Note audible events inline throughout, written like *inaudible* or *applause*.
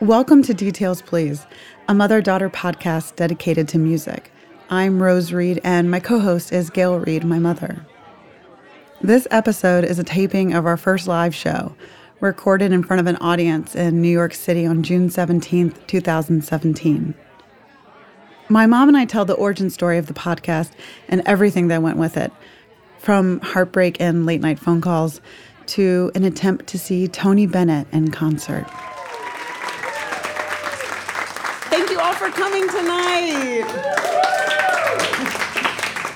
Welcome to Details Please, a mother daughter podcast dedicated to music. I'm Rose Reed, and my co host is Gail Reed, my mother. This episode is a taping of our first live show, recorded in front of an audience in New York City on June 17, 2017. My mom and I tell the origin story of the podcast and everything that went with it, from heartbreak and late night phone calls to an attempt to see Tony Bennett in concert. Thank you all for coming tonight.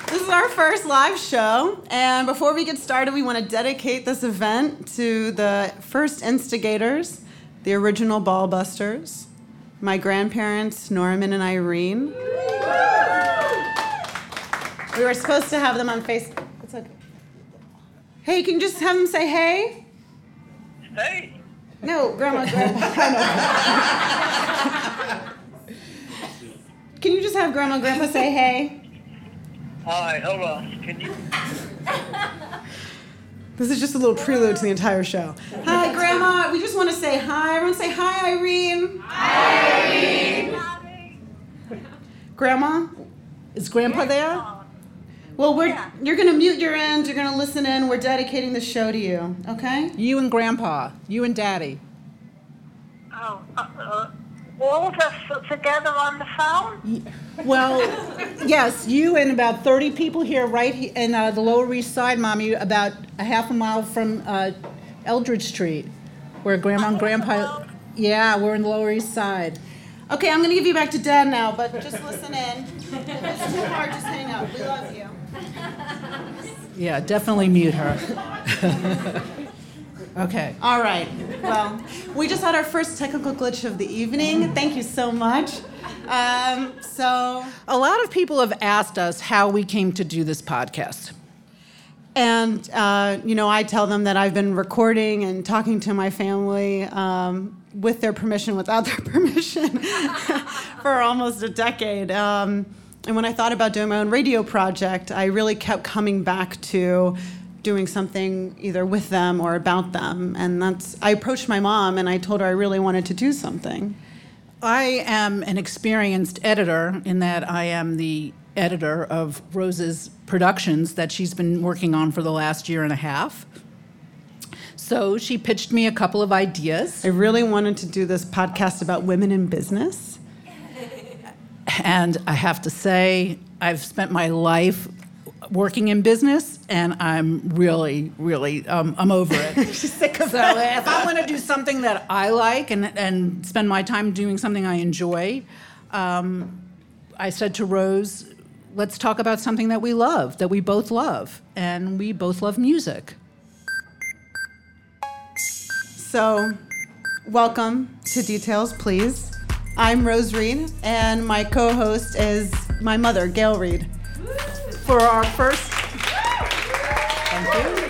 This is our first live show, and before we get started, we want to dedicate this event to the first instigators, the original Ballbusters, my grandparents, Norman and Irene. We were supposed to have them on Facebook. It's okay. Hey, can you just have them say hey? Hey. No, Grandma, Grandpa. *laughs* Can just have Grandma and Grandpa say hey? All right, hold on. Can you? *laughs* This is just a little prelude to the entire show. Hi, Grandma. We just want to say hi. Everyone say hi, Irene. Hi, Irene. Grandma, is Grandpa there? Well, we're you're gonna mute your end. You're gonna listen in. We're dedicating the show to you. Okay? You and Grandpa, you and Daddy. Oh, uh, uh, all of us together on the phone? Well, yes, you and about 30 people here, right he- in uh, the Lower East Side, Mommy, about a half a mile from uh, Eldridge Street, where Grandma and Grandpa. Yeah, we're in the Lower East Side. Okay, I'm gonna give you back to Dad now, but just listen in. If it's too hard, just hang up. We love you. Yeah, definitely mute her. *laughs* okay. All right. Well, we just had our first technical glitch of the evening. Thank you so much. Um, so, A lot of people have asked us how we came to do this podcast. and uh, you know, I tell them that I've been recording and talking to my family um, with their permission, without *laughs* their permission, *laughs* for almost a decade. Um, and when I thought about doing my own radio project, I really kept coming back to doing something either with them or about them. And that's I approached my mom and I told her I really wanted to do something. I am an experienced editor in that I am the editor of Rose's productions that she's been working on for the last year and a half. So she pitched me a couple of ideas, I really wanted to do this podcast about women in business. and I have to say, I've spent my life working in business, and I'm really, really, um, I'm over it. *laughs* She's sick of So if I want to do something that I like and, and spend my time doing something I enjoy, um, I said to Rose, let's talk about something that we love, that we both love. And we both love music. So, welcome to Details, please. I'm Rose Reed, and my co host is my mother, Gail Reed. For our first. Thank you.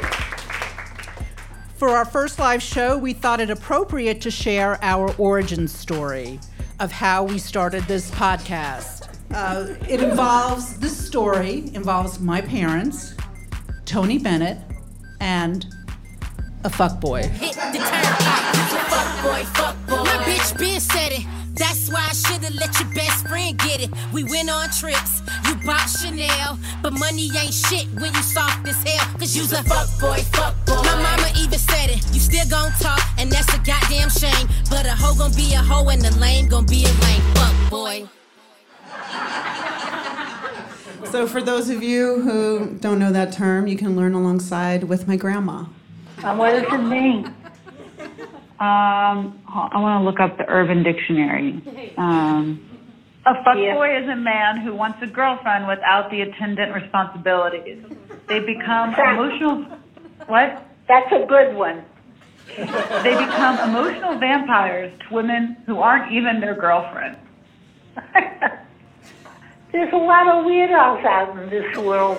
For our first live show, we thought it appropriate to share our origin story of how we started this podcast. Uh, it involves this story involves my parents, Tony Bennett, and a fuckboy. hit the turnpike. Fuck boy, fuck boy. My bitch been said it. That's why I should've let your best friend get it. We went on trips, you bought Chanel, but money ain't shit when you soft as hell. Cause you's a fuck boy, fuck boy. My mama even said it. You still gon' talk, and that's a goddamn shame. But a hoe gon' be a hoe, and the lame gon' be a lame. Fuck boy. So, for those of you who don't know that term, you can learn alongside with my grandma. Uh, what does it mean? Um, I want to look up the Urban Dictionary. Um, a fuckboy is a man who wants a girlfriend without the attendant responsibilities. They become emotional. What? That's a good one. They become emotional vampires to women who aren't even their girlfriend. *laughs* There's a lot of weirdos out in this world.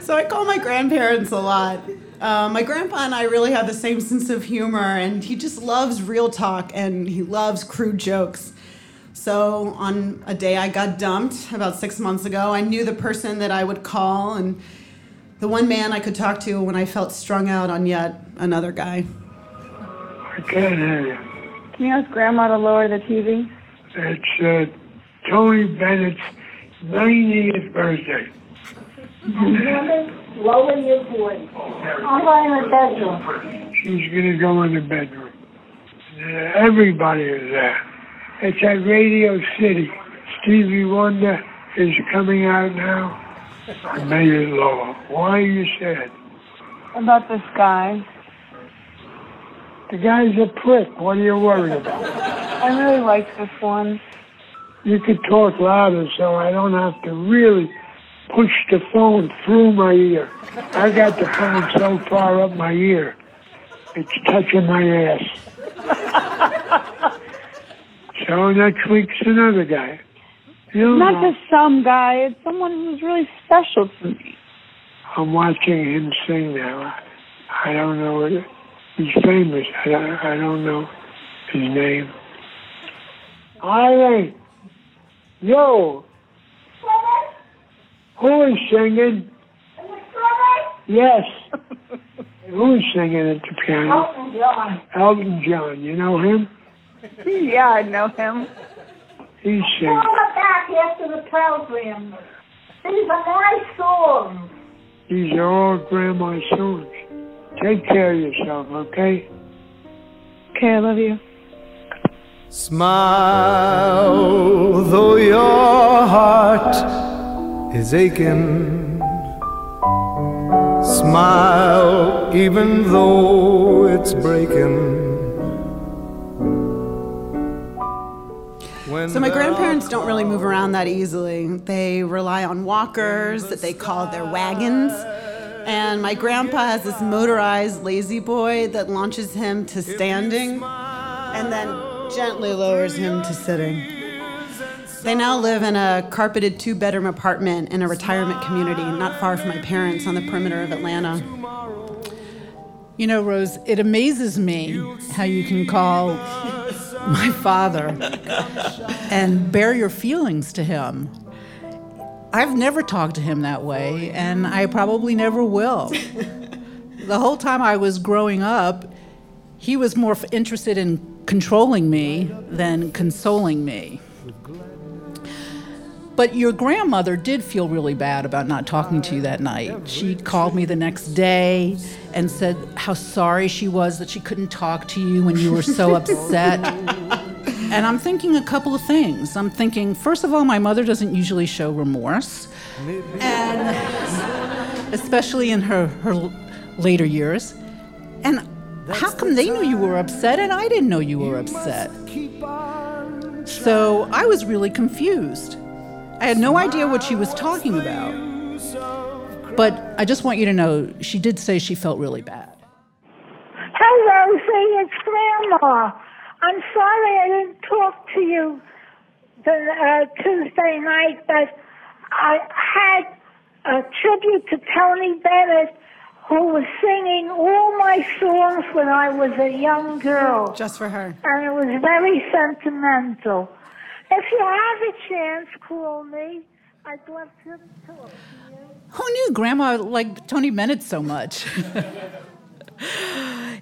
So, I call my grandparents a lot. Uh, my grandpa and I really have the same sense of humor, and he just loves real talk and he loves crude jokes. So, on a day I got dumped about six months ago, I knew the person that I would call and the one man I could talk to when I felt strung out on yet another guy. I can't hear you. Can you ask Grandma to lower the TV? It's uh, Tony Bennett's 90th birthday. Lower your voice. I'm going in the bedroom. She's going to go in the bedroom. Everybody is there. It's at Radio City. Stevie Wonder is coming out now. I made it lower. Why are you sad? About this guy. The guy's a prick. What are you worried about? I really like this one. You could talk louder so I don't have to really push the phone through my ear. I got the phone so far up my ear, it's touching my ass. *laughs* so next week's another guy. You Not know, just some guy, it's someone who's really special to me. I'm watching him sing now. I, don't know. What, he's famous. I, don't- I don't know his name. Irene, yo, who is singing? Yes. *laughs* Who is singing at the piano? Elton John. Elton John. You know him? Yeah, I know him. He's Call singing. her back after the program. These are my songs. These are all grandma's songs. Take care of yourself, okay? Okay, I love you. Smile, though your heart is aching. Smile, even though it's breaking. So my grandparents don't really move around that easily. They rely on walkers that they call their wagons. And my grandpa has this motorized La-Z-Boy that launches him to standing and then gently lowers him to sitting. They now live in a carpeted two bedroom apartment in a retirement community not far from my parents on the perimeter of Atlanta. You know, Rose, it amazes me how you can call *laughs* my father and bare your feelings to him. I've never talked to him that way, and I probably never will. *laughs* the whole time I was growing up, he was more interested in controlling me than consoling me. But your grandmother did feel really bad about not talking to you that night. She called me the next day and said how sorry she was that she couldn't talk to you when you were so *laughs* upset. And I'm thinking a couple of things. I'm thinking, first of all, my mother doesn't usually show remorse, and especially in her, her later years. And how come they knew you were upset and I didn't know you were upset? So I was really confused. I had no idea what she was talking about. But I just want you to know she did say she felt really bad. Hello, Rosie, it's Grandma. I'm sorry I didn't talk to you the uh, Tuesday night, but I had a tribute to Tony Bennett, who was singing all my songs when I was a young girl. Just for her. and it was very sentimental. If you have a chance, call me. I'd love to talk to you. Who knew Grandma liked Tony Bennett so much?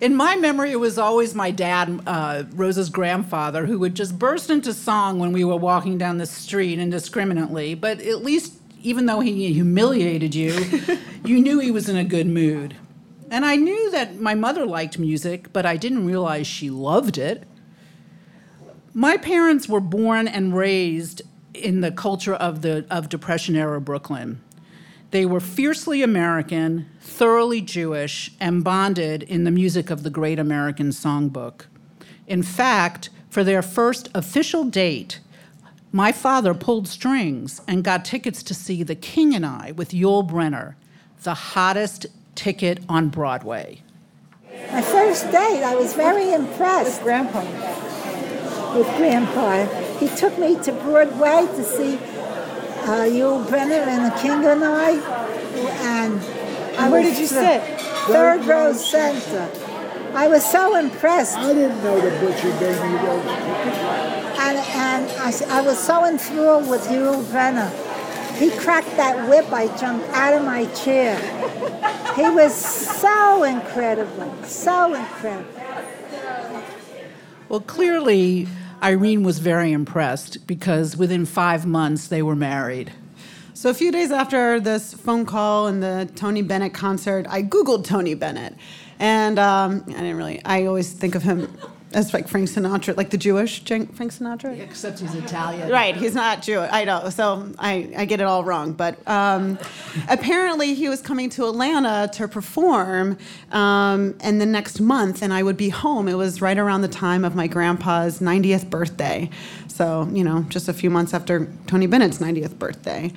In my memory, it was always my dad, uh, Rosa's grandfather, who would just burst into song when we were walking down the street indiscriminately. But at least, even though he humiliated you, *laughs* you knew he was in a good mood. And I knew that my mother liked music, but I didn't realize she loved it. My parents were born and raised in the culture of the of Depression era Brooklyn. They were fiercely American, thoroughly Jewish, and bonded in the music of the Great American Songbook. In fact, for their first official date, my father pulled strings and got tickets to see The King and I with Yul Brynner, the hottest ticket on Broadway. My first date, I was very impressed. With Grandpa. With Grandpa. He took me to Broadway to see uh, Yul Brynner and The King and I. And, And where did you the sit? Third row center. I was so impressed. I didn't know the butcher gave me those And, and I, s- I was so enthralled with Yul Brynner. He cracked that whip, I jumped out of my chair. He was so incredible, so incredible. Well, clearly, Irene was very impressed because within five months they were married. So a few days after this phone call and the Tony Bennett concert, I Googled Tony Bennett. And um, I didn't really, I always think of him as like Frank Sinatra, like the Jewish Frank Sinatra. Except he's Italian. Right, he's not Jewish. I know, so I, I get it all wrong. But um, apparently, he was coming to Atlanta to perform, um, and the next month, and I would be home. It was right around the time of my grandpa's 90th birthday. So, you know, just a few months after Tony Bennett's 90th birthday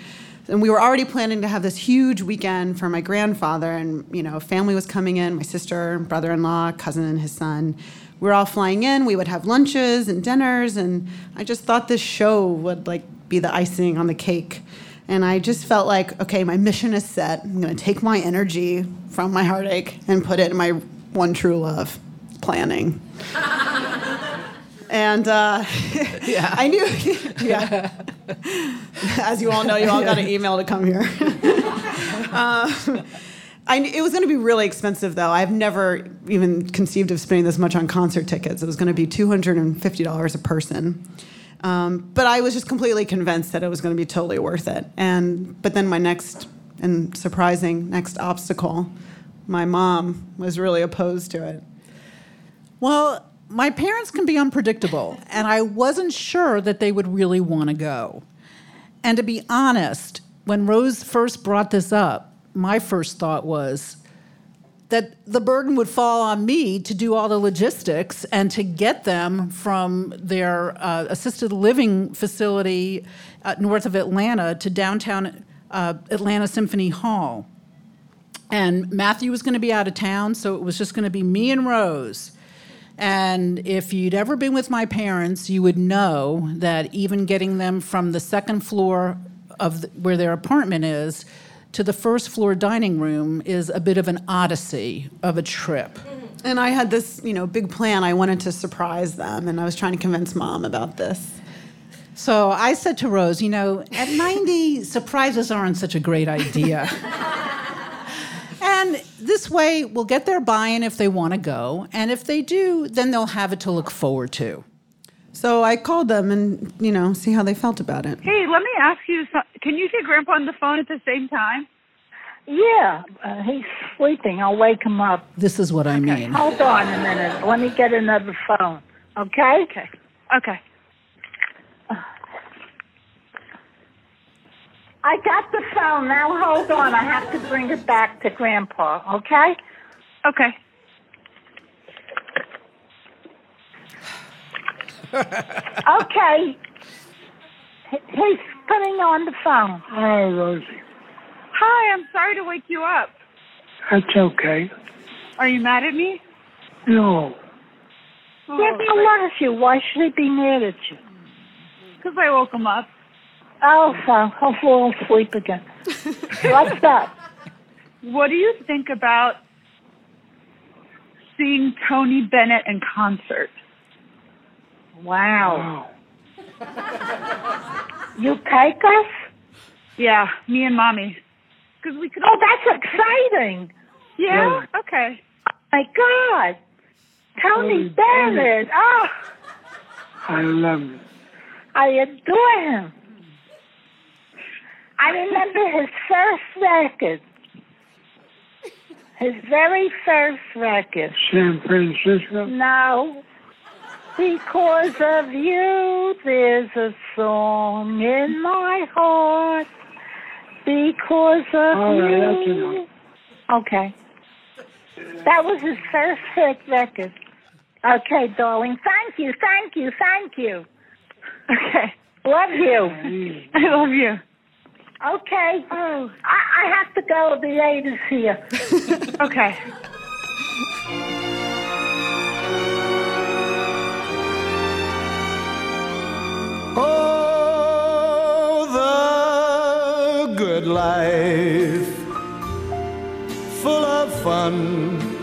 and we were already planning to have this huge weekend for my grandfather and you know family was coming in my sister brother-in-law cousin and his son were all flying in we would have lunches and dinners and i just thought this show would like be the icing on the cake and i just felt like okay my mission is set i'm going to take my energy from my heartache and put it in my one true love planning *laughs* and uh, *laughs* yeah. *laughs* I knew, yeah. As you all know, you all got an email to come here. um, I, it was going to be really expensive, though. I've never even conceived of spending this much on concert tickets. It was going to be $250 a person. Um, but I was just completely convinced that it was going to be totally worth it. And but then my next and surprising next obstacle, my mom was really opposed to it. Well, my parents can be unpredictable, and I wasn't sure that they would really want to go. And to be honest, when Rose first brought this up, my first thought was that the burden would fall on me to do all the logistics and to get them from their uh, assisted living facility uh, north of Atlanta to downtown uh, Atlanta Symphony Hall. And Matthew was going to be out of town, so it was just going to be me and Rose. And if you'd ever been with my parents, you would know that even getting them from the second floor of the, where their apartment is to the first floor dining room is a bit of an odyssey of a trip. Mm-hmm. And I had this, you know, big plan. I wanted to surprise them, and I was trying to convince mom about this. So I said to Rose, you know, at *laughs* 90, surprises aren't such a great idea. *laughs* And this way, we'll get their buy in if they want to go. And if they do, then they'll have it to look forward to. So I called them and, you know, see how they felt about it. Hey, let me ask you can you get Grandpa on the phone at the same time? Yeah, uh, he's sleeping. I'll wake him up. This is what I mean. Hold on a minute. Let me get another phone. Okay? Okay. Okay. I got the phone. Now hold on. I have to bring it back to Grandpa, okay? Okay. Okay. He's putting on the phone. Hi, Rosie. Hi, I'm sorry to wake you up. That's okay. Are you mad at me? No. Oh, yeah, he loves you. Why should he be mad at you? Because I woke him up. Oh, so I'll fall asleep again. *laughs* What's up? What do you think about seeing Tony Bennett in concert? Wow. *laughs* you take us? Yeah, me and mommy. Cause we could. Oh, that's exciting. Yeah. yeah. Okay. Oh my God, Tony, Bennett. Bennett. Oh. I love him. I adore him. I remember his first record. His very first record. San Francisco? No. Because of you, there's a song in my heart. Because of All right, you. Okay. That was his first hit record. Okay, darling. Thank you, thank you, thank you. Okay. Love you. *laughs* I love you. Okay. Oh, I, I have to go. The aide is here. *laughs* okay.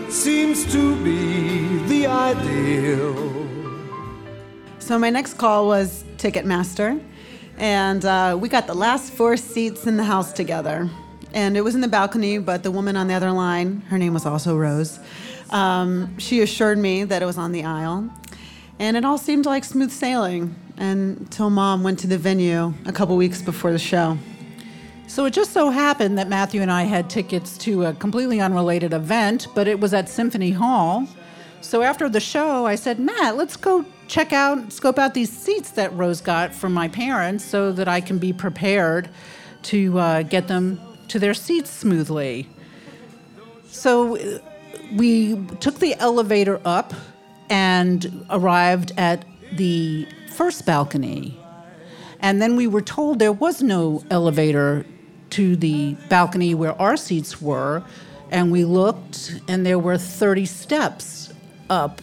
Seems to be the ideal. So, my next call was Ticketmaster and uh, we got the last four seats in the house together. And it was in the balcony, but the woman on the other line, her name was also Rose, um, she assured me that it was on the aisle. And it all seemed like smooth sailing until mom went to the venue a couple weeks before the show. So it just so happened that Matthew and I had tickets to a completely unrelated event, but it was at Symphony Hall. So after the show, I said, Matt, let's go check out, scope out these seats that Rose got from my parents so that I can be prepared to uh, get them to their seats smoothly. So uh, we took the elevator up and arrived at the first balcony. And then we were told there was no elevator to the balcony where our seats were. And we looked, and there were 30 steps up,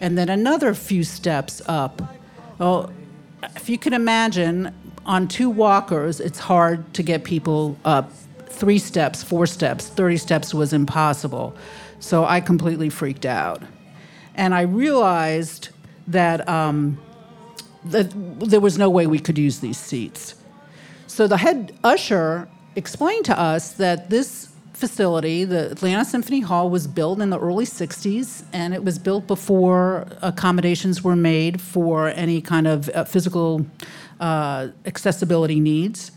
and then another few steps up. Well, if you can imagine, on two walkers, it's hard to get people up. Three steps, four steps, 30 steps was impossible. So I completely freaked out. And I realized that, um, that there was no way we could use these seats. So the head usher explained to us that this facility, the Atlanta Symphony Hall, was built in the early 60s, and it was built before accommodations were made for any kind of uh, physical uh, accessibility needs.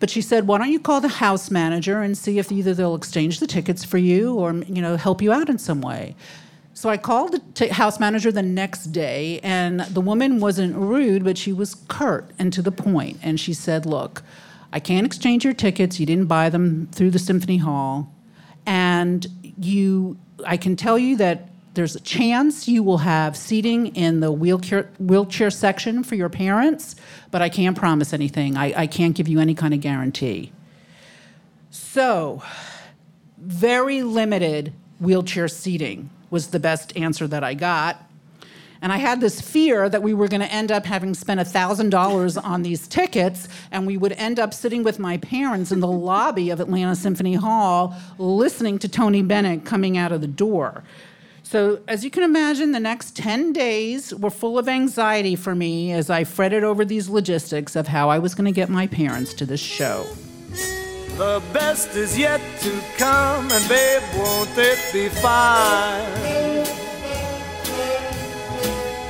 But she said, "Why don't you call the house manager and see if either they'll exchange the tickets for you or you know help you out in some way." So I called the t- house manager the next day, and the woman wasn't rude, but she was curt and to the point. And she said, "Look." I can't exchange your tickets. You didn't buy them through the Symphony Hall. And you, I can tell you that there's a chance you will have seating in the wheelchair, wheelchair section for your parents, but I can't promise anything. I, I can't give you any kind of guarantee. So, very limited wheelchair seating was the best answer that I got. And I had this fear that we were going to end up having spent $1,000 on these tickets, and we would end up sitting with my parents in the lobby of Atlanta Symphony Hall listening to Tony Bennett coming out of the door. So, as you can imagine, the next 10 days were full of anxiety for me as I fretted over these logistics of how I was going to get my parents to this show. The best is yet to come, and babe, won't it be fine?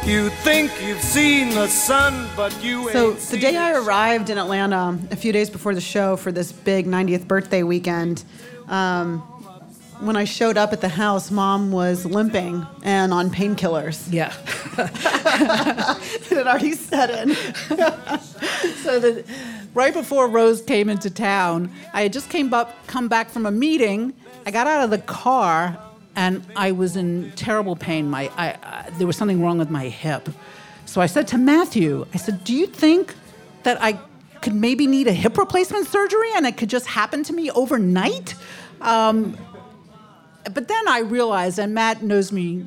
You think you've seen the sun, but you So the day I arrived in Atlanta, a few days before the show for this big 90th birthday weekend, um, when I showed up at the house, mom was limping and on painkillers. Yeah. *laughs* *laughs* it had already set in. *laughs* so the, right before Rose came into town, I had just came up, come back from a meeting. I got out of the car and I was in terrible pain. My, I, I, there was something wrong with my hip. So I said to Matthew, I said, "Do you think that I could maybe need a hip replacement surgery and it could just happen to me overnight?" Um, but then I realized, and Matt knows me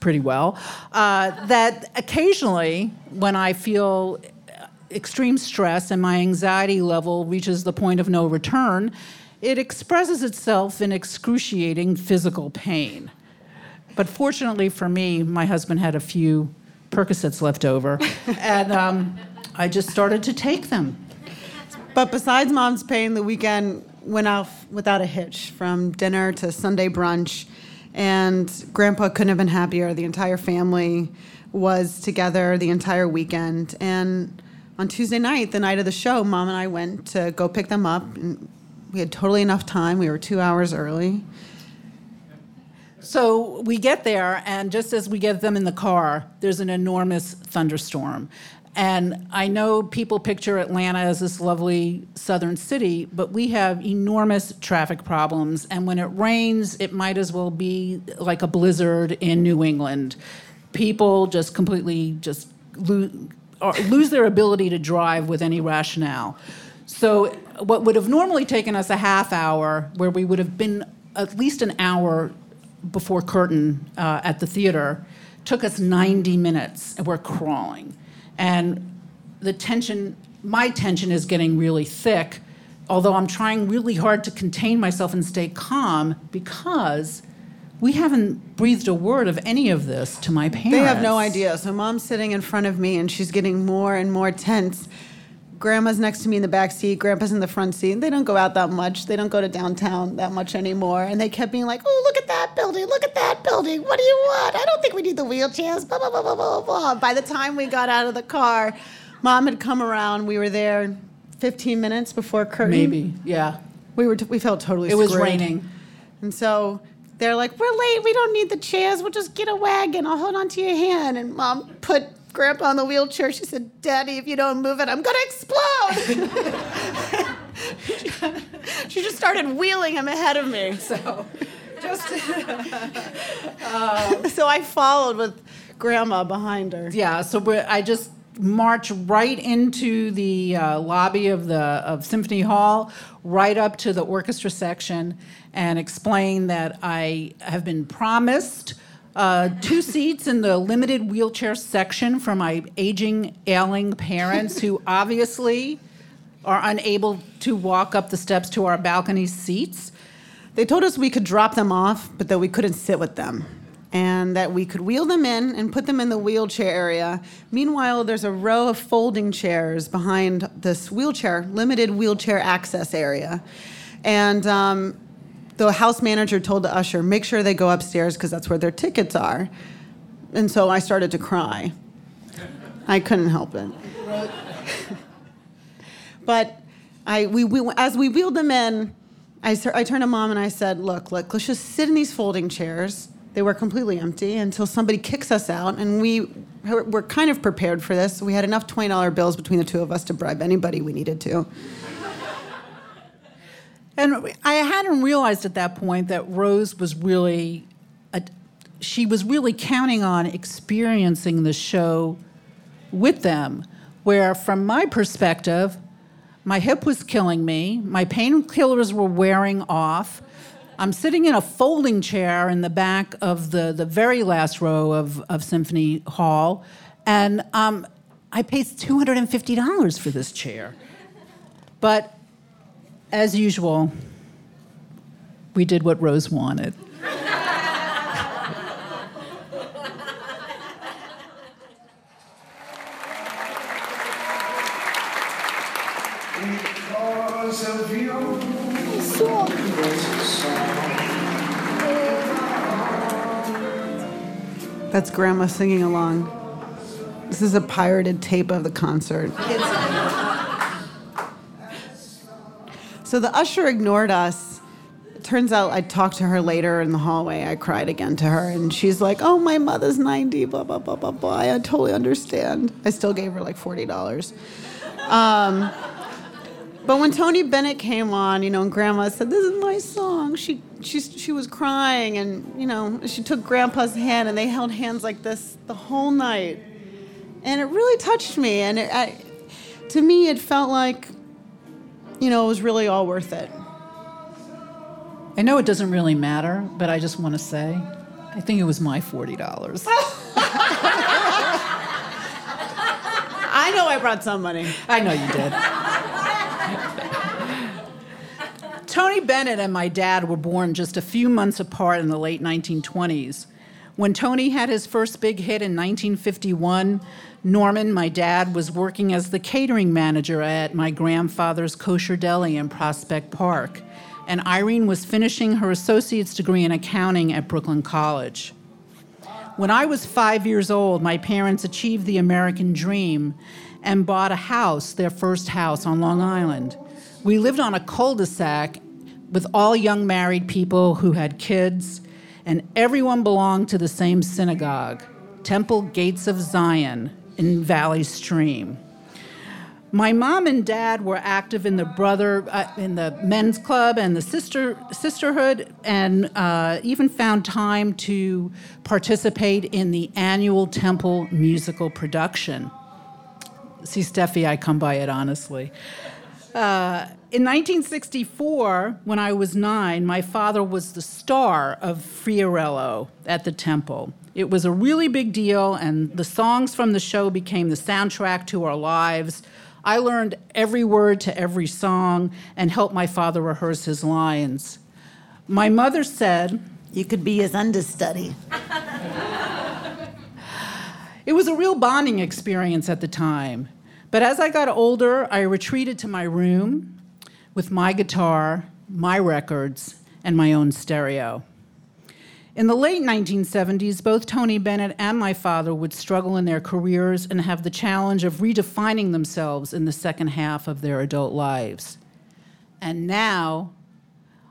pretty well, uh, that occasionally when I feel extreme stress and my anxiety level reaches the point of no return, it expresses itself in excruciating physical pain. But fortunately for me, my husband had a few Percocets left over, *laughs* and um, I just started to take them. But besides mom's pain, the weekend went off without a hitch from dinner to Sunday brunch. And grandpa couldn't have been happier. The entire family was together the entire weekend. And on Tuesday night, the night of the show, mom and I went to go pick them up. And we had totally enough time. We were two hours early. So we get there, and just as we get them in the car, there's an enormous thunderstorm. And I know people picture Atlanta as this lovely southern city, but we have enormous traffic problems. And when it rains, it might as well be like a blizzard in New England. People just completely just lose, lose their ability to drive with any rationale. So, what would have normally taken us a half hour, where we would have been at least an hour before curtain uh, at the theater, took us 90 minutes, and we're crawling. And the tension, my tension is getting really thick, although I'm trying really hard to contain myself and stay calm because we haven't breathed a word of any of this to my parents. They have no idea. So mom's sitting in front of me and she's getting more and more tense. Grandma's next to me in the back seat, grandpa's in the front seat. They don't go out that much. They don't go to downtown that much anymore. And they kept being like, oh, look at that building, look at that building. What do you want? I don't think we need the wheelchairs, blah, blah, blah, blah, blah, blah. By the time we got out of the car, mom had come around. We were there 15 minutes before curtain. Maybe, yeah. We were. T- we felt totally. It was raining. and so they're like, "We're late. We don't need the chairs. We'll just get a wagon. I'll hold on to your hand." And mom put grandpa in the wheelchair. She said, "Daddy, if you don't move it, I'm gonna explode." *laughs* she just started wheeling him ahead of me. So, just *laughs* so I followed with grandma behind her. Yeah, so I just march right into the uh, lobby of the of Symphony Hall, right up to the orchestra section, and explain that I have been promised uh, two seats in the limited wheelchair section for my aging, ailing parents who *laughs* obviously are unable to walk up the steps to our balcony seats. They told us we could drop them off, but that we couldn't sit with them. And that we could wheel them in and put them in the wheelchair area. Meanwhile, there's a row of folding chairs behind this wheelchair, limited wheelchair access area. And um, the house manager told the usher, make sure they go upstairs because that's where their tickets are. And so I started to cry. I couldn't help it. *laughs* but I, we, we, as we wheeled them in, I turned to mom and I said, look, look, let's just sit in these folding chairs. They were completely empty until somebody kicks us out. And we were kind of prepared for this. We had enough $20 bills between the two of us to bribe anybody we needed to. And I hadn't realized at that point that Rose was really, a, she was really counting on experiencing the show with them. Where, from my perspective, my hip was killing me, my painkillers were wearing off. I'm sitting in a folding chair in the back of the, the very last row of, of Symphony Hall, and um, I paid $250 for this chair. But as usual, we did what Rose wanted. Because of you. That's grandma singing along. This is a pirated tape of the concert. So the usher ignored us. It turns out I talked to her later in the hallway. I cried again to her, and she's like, "Oh, my mother's 90, blah blah blah blah blah." I totally understand. I still gave her like forty dollars. Um, but when Tony Bennett came on, you know, and Grandma said, "This is my song," she she she was crying, and you know, she took Grandpa's hand, and they held hands like this the whole night, and it really touched me. And it, I, to me, it felt like, you know, it was really all worth it. I know it doesn't really matter, but I just want to say, I think it was my $40. *laughs* I know I brought some money. I know you did. Tony Bennett and my dad were born just a few months apart in the late 1920s. When Tony had his first big hit in 1951, Norman, my dad, was working as the catering manager at my grandfather's kosher deli in Prospect Park, and Irene was finishing her associate's degree in accounting at Brooklyn College. When I was five years old, my parents achieved the American dream and bought a house, their first house on Long Island. We lived on a cul de sac with all young married people who had kids, and everyone belonged to the same synagogue, Temple Gates of Zion in Valley Stream. My mom and dad were active in the brother, uh, in the men's club and the sister sisterhood, and uh, even found time to participate in the annual temple musical production. See, Steffi, I come by it honestly. Uh, in 1964, when I was nine, my father was the star of Fiorello at the temple. It was a really big deal, and the songs from the show became the soundtrack to our lives. I learned every word to every song and helped my father rehearse his lines. My mother said, You could be his understudy. *laughs* It was a real bonding experience at the time. But as I got older, I retreated to my room with my guitar, my records, and my own stereo. In the late 1970s, both Tony Bennett and my father would struggle in their careers and have the challenge of redefining themselves in the second half of their adult lives. And now,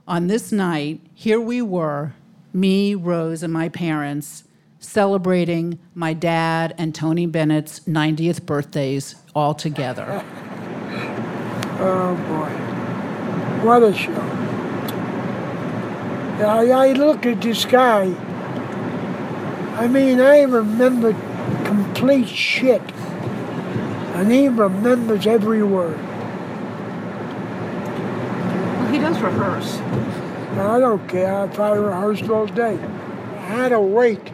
on this night, here we were, me, Rose, and my parents, celebrating my dad and Tony Bennett's 90th birthdays all together. *laughs* Oh boy, what a show. I, I look at this guy, I mean, I remember complete shit. And he remembers every word. Well, he does rehearse. I don't care if I rehearsed all day. I had to wait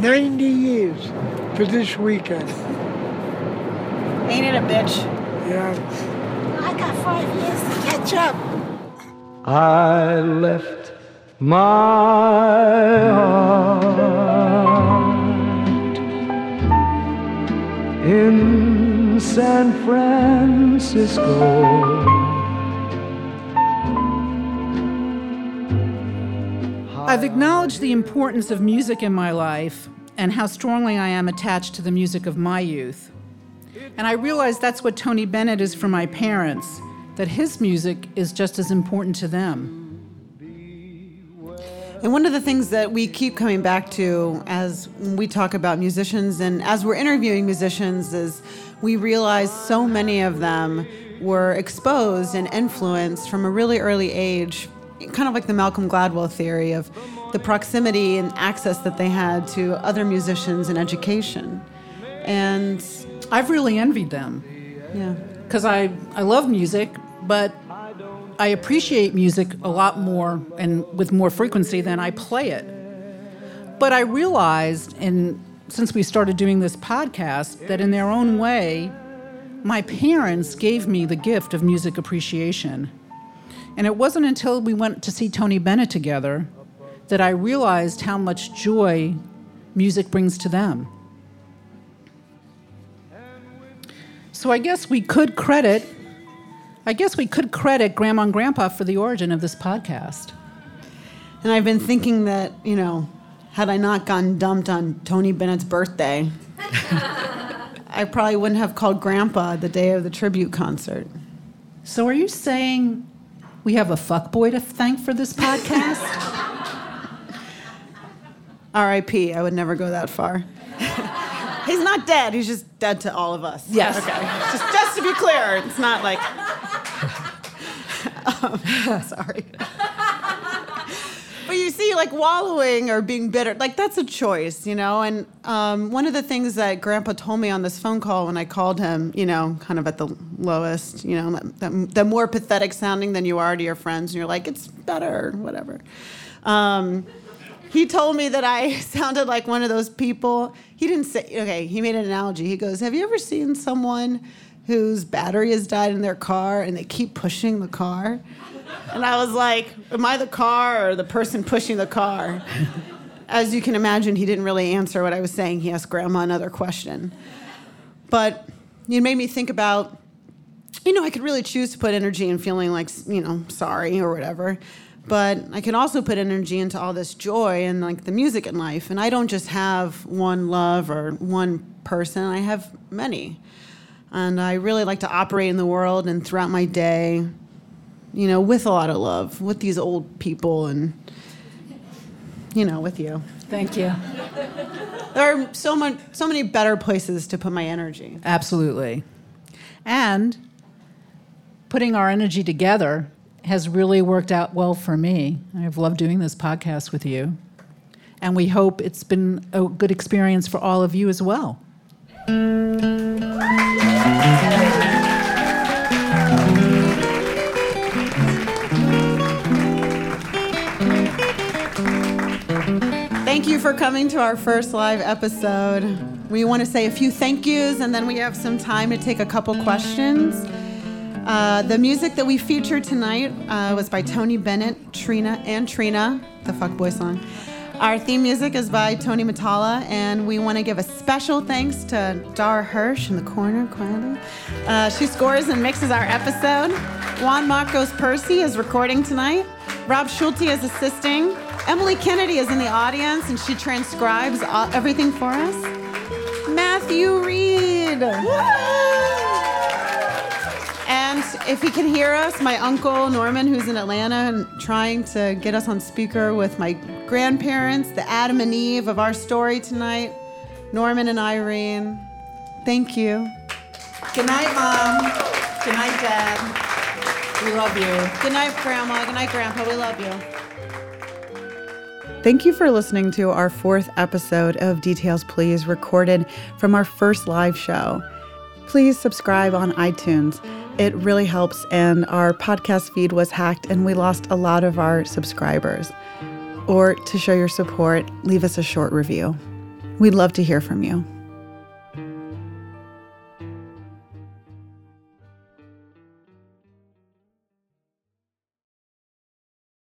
90 years for this weekend. Ain't it a bitch? Yeah. I got five years to catch up. I left my heart in San Francisco. I've acknowledged the importance of music in my life and how strongly I am attached to the music of my youth. And I realize that's what Tony Bennett is for my parents, that his music is just as important to them. And one of the things that we keep coming back to as we talk about musicians and as we're interviewing musicians is we realize so many of them were exposed and influenced from a really early age, kind of like the Malcolm Gladwell theory of the proximity and access that they had to other musicians and education. And I've really envied them. Yeah. Because I, I love music, but I appreciate music a lot more and with more frequency than I play it. But I realized, in, since we started doing this podcast, that in their own way, my parents gave me the gift of music appreciation. And it wasn't until we went to see Tony Bennett together that I realized how much joy music brings to them. So I guess we could credit I guess we could credit Grandma and Grandpa for the origin of this podcast. And I've been thinking that, you know, had I not gotten dumped on Tony Bennett's birthday, *laughs* I probably wouldn't have called Grandpa the day of the tribute concert. So are you saying we have a fuckboy to thank for this podcast? *laughs* R.I.P. I would never go that far. He's not dead. He's just dead to all of us. Yes. Okay. Just, just to be clear, it's not like. *laughs* um, *laughs* sorry. but you see, like wallowing or being bitter, like that's a choice, you know. And um, one of the things that Grandpa told me on this phone call when I called him, you know, kind of at the lowest, you know, that, the more pathetic sounding than you are to your friends, and you're like, it's better, whatever. Um, he told me that I *laughs* sounded like one of those people. He didn't say, okay, he made an analogy. He goes, Have you ever seen someone whose battery has died in their car and they keep pushing the car? And I was like, Am I the car or the person pushing the car? As you can imagine, he didn't really answer what I was saying. He asked Grandma another question. But it made me think about, you know, I could really choose to put energy in feeling like, you know, sorry or whatever but I can also put energy into all this joy and like the music in life. And I don't just have one love or one person, I have many. And I really like to operate in the world and throughout my day, you know, with a lot of love, with these old people and, you know, with you. Thank you. There are so much, so many better places to put my energy. Absolutely. And putting our energy together has really worked out well for me. I've loved doing this podcast with you. And we hope it's been a good experience for all of you as well. Thank you for coming to our first live episode. We want to say a few thank yous and then we have some time to take a couple questions. Uh, the music that we featured tonight uh, was by Tony Bennett, Trina, and Trina, the Fuckboy song. Our theme music is by Tony Matala, and we want to give a special thanks to Dara Hirsch in the corner, quietly. Uh, she scores and mixes our episode. Juan Marcos Percy is recording tonight. Rob Schulte is assisting. Emily Kennedy is in the audience, and she transcribes all, everything for us. Matthew Reed. And if he can hear us, my uncle Norman, who's in Atlanta and trying to get us on speaker with my grandparents, the Adam and Eve of our story tonight, Norman and Irene. Thank you. Good night, Mom. Good night, Dad. We love you. Good night, Grandma. Good night, Grandpa. We love you. Thank you for listening to our fourth episode of Details Please, recorded from our first live show. Please subscribe on iTunes. It really helps, and our podcast feed was hacked, and we lost a lot of our subscribers. Or to show your support, leave us a short review. We'd love to hear from you.